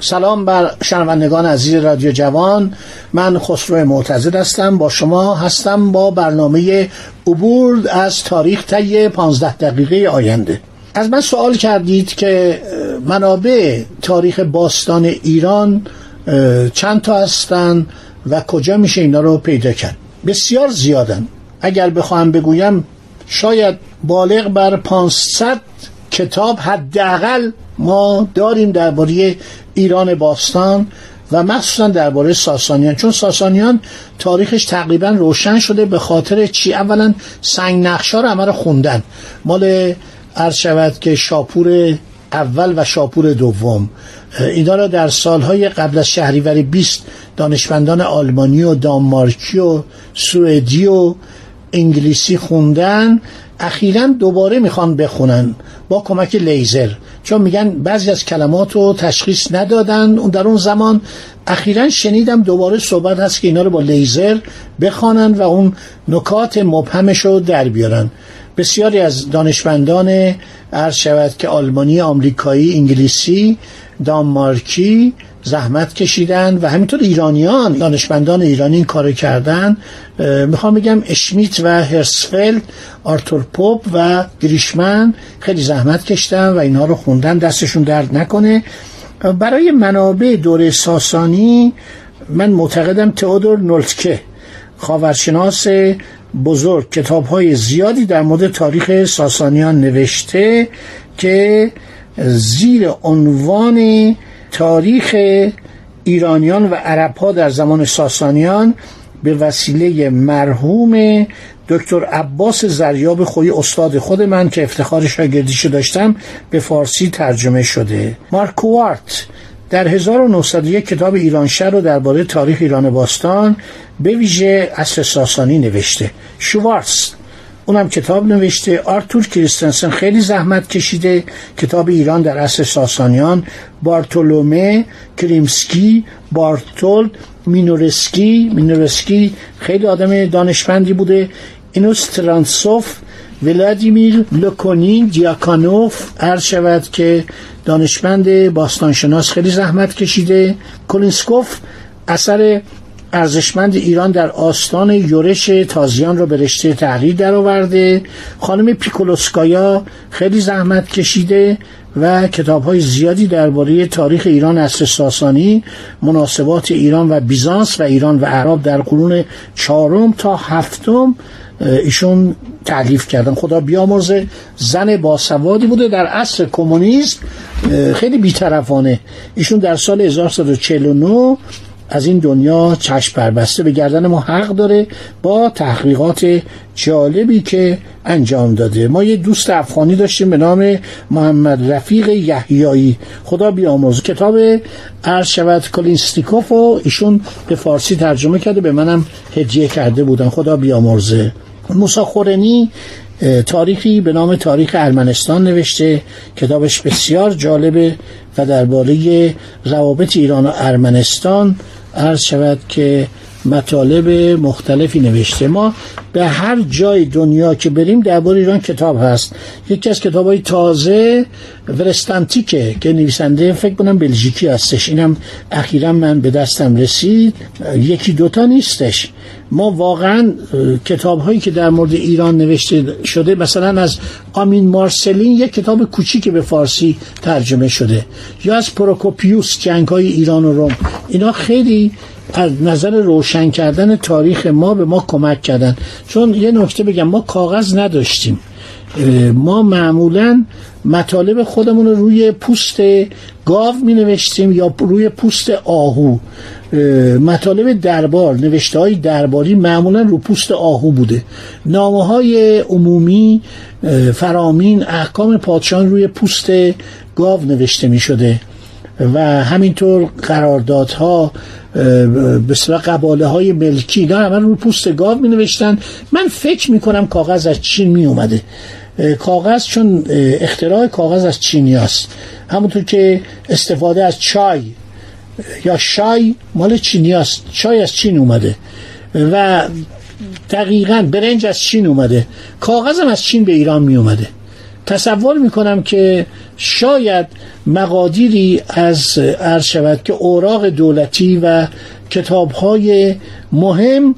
سلام بر شنوندگان عزیز رادیو جوان. من خسرو معتزد هستم. با شما هستم با برنامه عبور از تاریخ طی 15 دقیقه آینده. از من سوال کردید که منابع تاریخ باستان ایران چند تا هستن و کجا میشه اینا رو پیدا کرد؟ بسیار زیادن. اگر بخواهم بگویم شاید بالغ بر 500 کتاب حداقل ما داریم درباره ایران باستان و مخصوصا درباره ساسانیان. چون ساسانیان تاریخش تقریبا روشن شده به خاطر چی؟ اولا سنگ نقشا رو همه خوندن. مال عرض شود که شاپور اول و شاپور دوم. اینا را در سالهای قبل از شهریور 20 دانشمندان آلمانی و دانمارکی و سوئدی و انگلیسی خوندن. اخیرا دوباره می‌خوان بخونن با کمک لیزر چون میگن بعضی از کلمات رو تشخیص ندادن. اون در اون زمان اخیرا شنیدم دوباره صحبت هست که اینا رو با لیزر بخوانن و اون نکات مبهمش رو در بیارن. بسیاری از دانشمندان عرض شود که آلمانی آمریکایی انگلیسی دانمارکی زحمت کشیدن و همینطور ایرانیان دانشمندان ایرانی این کارو کردن. می‌خوام بگم اشمیت و هرسفلد آرتور پوپ و گریشمن خیلی زحمت کشیدن و اینها رو خوندن. دستشون درد نکنه. برای منابع دوره ساسانی من معتقدم تئودور نولتکه خاورشناس بزرگ کتاب های زیادی در مورد تاریخ ساسانیان نوشته که زیر عنوان تاریخ ایرانیان و عرب ها در زمان ساسانیان به وسیله مرحوم دکتر عباس زریاب خوی استاد خود من که افتخار شاگردیشو داشتم به فارسی ترجمه شده. مارکوارت در 1901 کتاب ایرانشهر رو درباره تاریخ ایران باستان به ویژه اصل ساسانی نوشته. شوارتز اونم کتاب نوشته. آرتور کریستنسن خیلی زحمت کشیده. کتاب ایران در عصر ساسانیان. بارتولومه کریمسکی بارتولد مینورسکی. مینورسکی خیلی آدم دانشمندی بوده. اینوسترانتسف ولادیمیر لوکونین دیاکونوف عرض شود که دانشمند باستانشناس خیلی زحمت کشیده. کولسنیکوف اثر ارزشمند ایران در آستانه یورش تازیان را به رشته تحریر درآورده. خانم پیگولوسکایا خیلی زحمت کشیده و کتاب های زیادی درباره تاریخ ایران عصر ساسانی مناسبات ایران و بیزانس و ایران و عرب در قرون چهارم تا هفتم ایشون تعلیف کردن. خدا بیامرزه زن باسوادی بوده در عصر کمونیسم خیلی بیطرفانه. ایشون در سال 1949 از این دنیا چشم بربسته به گردن ما حق داره با تحقیقات جالبی که انجام داده. ما یه دوست افغانی داشتیم به نام محمد رفیق یحیایی. خدا بیامرز کتاب عرض شود. کلینستیکوف و ایشون به فارسی ترجمه کرده. به منم هدیه کرده بودن. خدا بیامرزه. موسا خورنی تاریخی به نام تاریخ ارمنستان نوشته. کتابش بسیار جالبه و درباره روابط ایران و ارمنستان عرض شود که مطالب مختلفی نوشته. ما به هر جای دنیا که بریم درباره ایران کتاب هست. یکی از کتاب های تازه ورستانتیکه که نویسنده فکر کنم بلژیکی هستش. اینم اخیرا من به دستم رسید. یکی دوتا نیستش. ما واقعا کتاب هایی که در مورد ایران نوشته شده مثلا از آمین مارسلین یک کتاب کوچیکی به فارسی ترجمه شده. یا از پروکوپیوس جنگ های ایران و روم. اینا خیلی از نظر روشن کردن تاریخ ما به ما کمک کردن. چون یه نکته بگم ما کاغذ نداشتیم. ما معمولا مطالب خودمون رو روی پوست گاو می نوشتیم یا روی پوست آهو. مطالب دربار نوشته های درباری معمولا رو پوست آهو بوده. نامه های عمومی فرامین احکام پادشاهان روی پوست گاو نوشته می شده و همینطور قراردادها به قباله های ملکی. اینا همه رو پوست گاو می نوشتن من فکر می کنم کاغذ از چین می اومده کاغذ چون اختراع کاغذ از چینی است همونطور که استفاده از چای یا شای مال چینی است چای از چین اومده. و دقیقا برنج از چین اومده. کاغذ هم از چین به ایران می اومده تصور می‌کنم که شاید مقادیری از عرض شود که اوراق دولتی و کتاب های مهم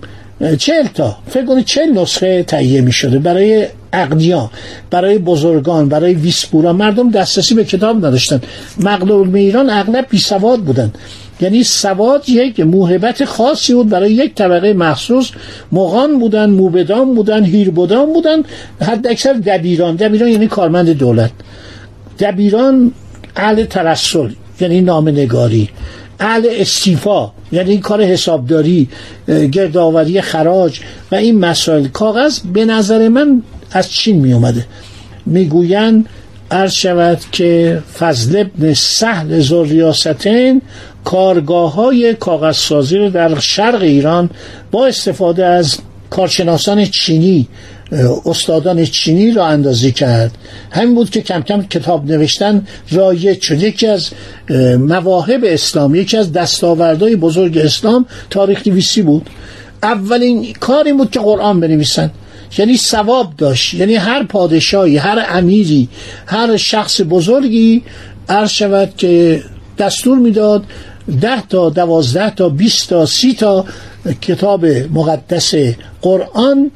چهل تا فکر کنید چهل نسخه تهیه می شده برای اقنیا برای بزرگان برای ویسپورا. مردم دسترسی به کتاب نداشتن. مقدور ایران اغلب بی سواد بودن. یعنی سواد یک موهبت خاصی بود برای یک طبقه مخصوص. مغان بودن موبدان بودن هیربودان بودن. حد اکثر دبیران. دبیران یعنی کارمند دولت. دبیران اهل ترسل یعنی نامنگاری. اهل استیفا یعنی این کار حسابداری گردآوری خراج و این مسائل. کاغذ به نظر من از چین می اومده می‌گویند عرض شود که فضل ابن سهل زوریاستین کارگاه های کاغذسازی رو در شرق ایران با استفاده از کارشناسان چینی استادان چینی را اندازی کرد. همین بود که کم کم کتاب نوشتن رایج شد. یکی از مواهب اسلام یکی از دستاوردهای بزرگ اسلام تاریخ نویسی بود. اولین کاری بود که قرآن بنویسن یعنی ثواب داشت. یعنی هر پادشاهی هر امیری هر شخص بزرگی عرض شود که دستور می‌داد ده تا دوازده تا بیست تا سی تا کتاب مقدس قرآن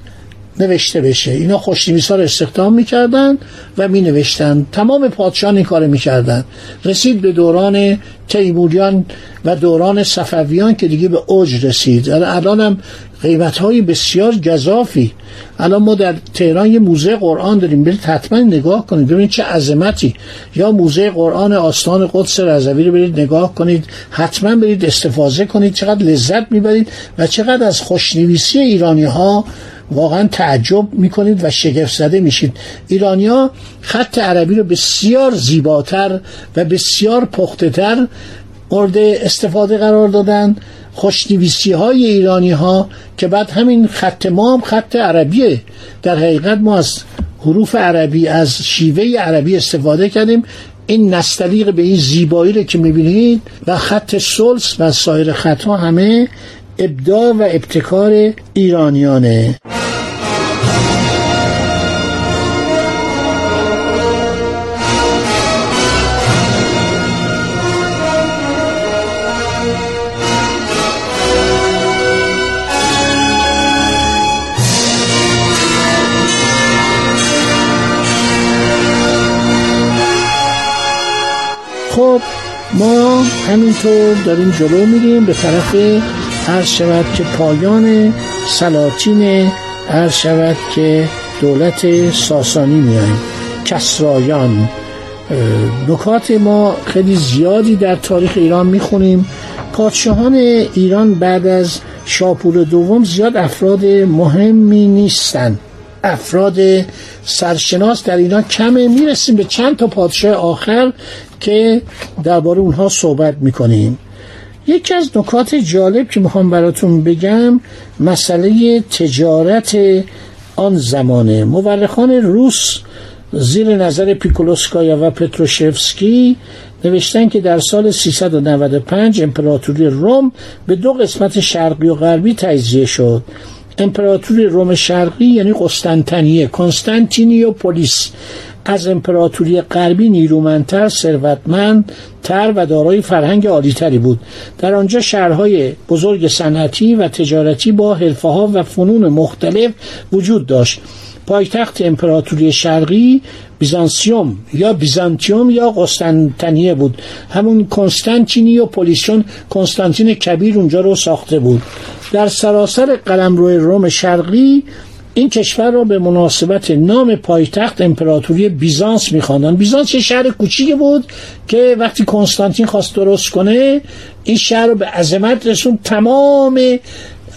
نوشته بشه. اینا خوشنویسا رو استخدام می‌کردن و می نوشتن تمام پادشاهان این کار می‌کردن. رسید به دوران تیموریان و دوران صفویان که دیگه به اوج رسید. الان هم قیمت های بسیار گذافی. الان ما در تهران یه موزه قرآن داریم. برید حتما نگاه کنید. ببینید چه عظمتی. یا موزه قرآن آستان قدس رضوی رو برید نگاه کنید. حتما برید استفاده کنید. چقدر لذت می‌برید و چقدر از خوشنویسی ایرانی ها واقعا تعجب می‌کنید و شگفت زده میشید. ایرانیا خط عربی رو بسیار زیباتر و بسیار پختهتر مورد استفاده قرار دادن. خوشنویسی های ایرانی ها که بعد همین خط ما هم خط عربیه. در حقیقت ما از حروف عربی از شیوه عربی استفاده کردیم. این نستلیق به این زیبایی رو که می‌بینید و خط سلس و سایر خطها همه ابداع و ابتکار ایرانیانه. خب ما همینطور داریم جلو میریم به طرف عرض شود که پایان سلاطین عرض شود که دولت ساسانی میایم کسرایان نکات ما خیلی زیادی در تاریخ ایران می‌خونیم. پادشاهان ایران بعد از شاپور دوم زیاد افراد مهمی نیستند افراد سرشناس در اینا کمه. می‌رسیم به چند تا پادشاه آخر که درباره اونها صحبت می‌کنیم. یکی از نکات جالب که می‌خوام براتون بگم مسئله تجارت آن زمانه. مورخان روس زیر نظر پیکولوسکایا و پتروشفسکی نوشتن که در سال 395 امپراتوری روم به دو قسمت شرقی و غربی تجزیه شد. امپراتوری روم شرقی یعنی قسطنطنیه کنستانتینیو پولیس از امپراتوری غربی نیرومندتر ثروتمند تر و دارای فرهنگ عالیتری بود. در آنجا شهرهای بزرگ صنعتی و تجارتی با حرفه ها و فنون مختلف وجود داشت. پایتخت امپراتوری شرقی بیزانسیوم یا بیزانتیوم یا قسطنطنیه بود. همون کنستانتینی و پولیسیون کنستانتین کبیر اونجا رو ساخته بود. در سراسر قلمرو روم شرقی این کشور را به مناسبت نام پایتخت امپراتوری بیزانس میخواندن. بیزانس یه شهر کوچیکی بود که وقتی کنستانتین خواست درست کنه این شهر رو به عظمت رسون تمام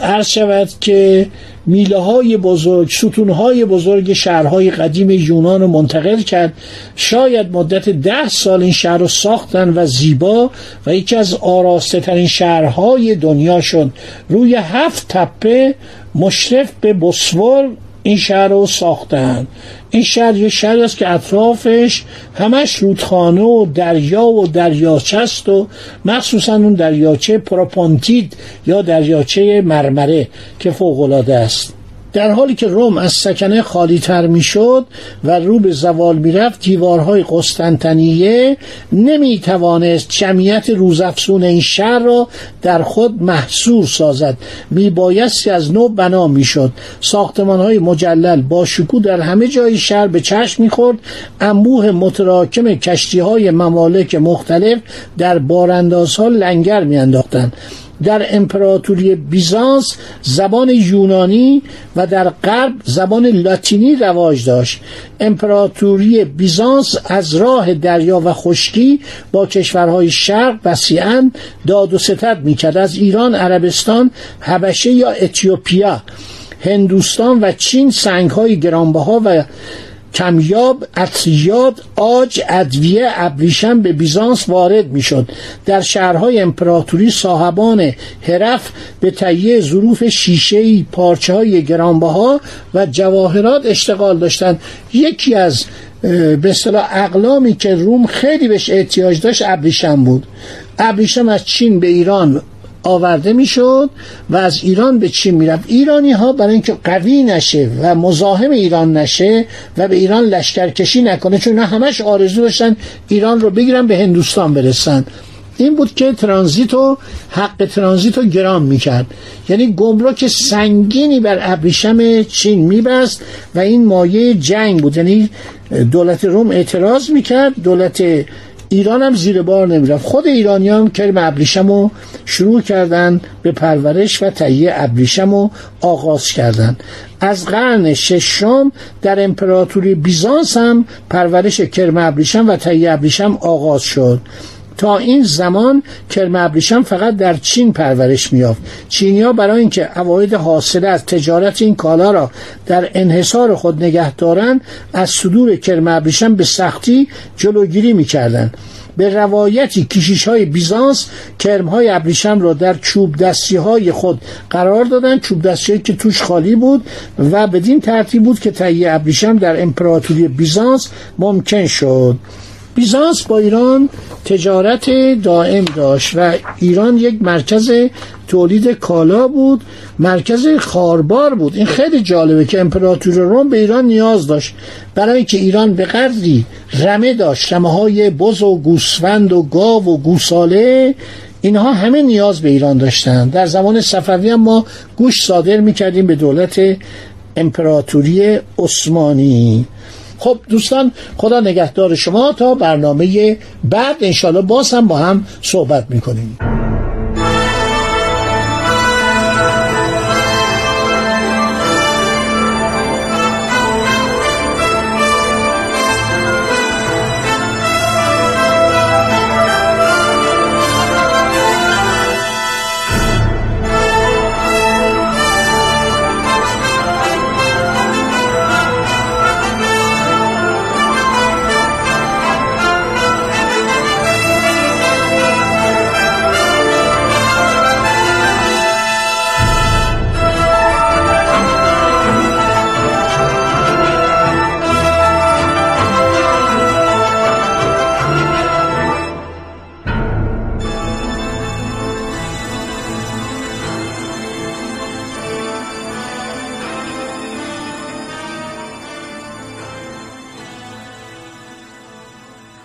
عرض شود که میله های بزرگ ستون های بزرگ شهرهای قدیم یونان رو منتقل کرد شاید مدت ده سال این شهر رو ساختن و زیبا و یکی از آراسته ترین شهرهای دنیا شد. روی هفت تپه مشرف به بسور این شهر رو ساختن. این شهر یه شهر است که اطرافش همش رودخانه و دریا و دریاچه است و مخصوصا اون دریاچه پروپونتید یا دریاچه مرمره که فوقالعاده است. در حالی که روم از سکنه خالی تر می شد و رو به زوال می رفت دیوارهای قسطنطنیه نمی توانست جمعیت روزافزون این شهر را در خود محصور سازد. می بایستی از نو بنا می شد ساختمان های مجلل با شکو در همه جای شهر به چشم می خورد انبوه متراکم کشتی های ممالک مختلف در باراندازها لنگر می انداختند در امپراتوری بیزانس زبان یونانی و در غرب زبان لاتینی رواج داشت. امپراتوری بیزانس از راه دریا و خشکی با کشورهای شرق وسیعا داد و ستد می‌کرد. از ایران عربستان حبشه یا اتیوپیا هندوستان و چین سنگ های گرانبها و کمیاب اطریاد آج ادویه ابریشم به بیزانس وارد می‌شد. در شهرهای امپراتوری صاحبان حرف به تهیه ظروف شیشهای پارچه های گرانبها و جواهرات اشتغال داشتند. یکی از به اصطلاح اقلامی که روم خیلی بهش احتیاج داشت ابریشم بود. ابریشم از چین به ایران آورده می‌شد و از ایران به چین می‌رفت. ایرانی ها برای اینکه قوی نشه و مزاحم ایران نشه و به ایران لشکرکشی نکنه چون همش آرزو داشتن ایران رو بگیرن به هندوستان برسن. این بود که ترانزیت و حق ترانزیت رو گرام می‌کرد. یعنی گمرک سنگینی بر ابریشم چین میبست و این مایه جنگ بود. یعنی دولت روم اعتراض می‌کرد دولت ایران هم زیر بار نمی‌رفت. خود ایرانی هم کرم ابریشم رو شروع کردن به پرورش و تهیه ابریشم رو آغاز کردند از قرن ششم در امپراتوری بیزانس هم پرورش کرم ابریشم و تهیه ابریشم آغاز شد. تا این زمان کرم ابریشم فقط در چین پرورش میافت چینیا برای اینکه عواید حاصله از تجارت این کالا را در انحصار خود نگه دارند از صدور کرم ابریشم به سختی جلوگیری می‌کردند. به روایتی کشیش های بیزانس کرم های ابریشم را در چوب دستی های خود قرار دادند. چوب دستی که توش خالی بود و بدین ترتیب بود که تهیه ابریشم در امپراتوری بیزانس ممکن شد. بیزانس با ایران تجارت دائم داشت و ایران یک مرکز تولید کالا بود مرکز خاربار بود. این خیلی جالبه که امپراتور روم به ایران نیاز داشت. برای که ایران به قدری رمه داشت رمه های بز و گوسفند و گاو و گوساله اینها همه نیاز به ایران داشتند. در زمان صفوی هم ما گوش صادر می‌کردیم به دولت امپراتوری عثمانی. خب دوستان خدا نگهدار شما تا برنامه بعد. انشالله باز هم با هم صحبت می‌کنیم.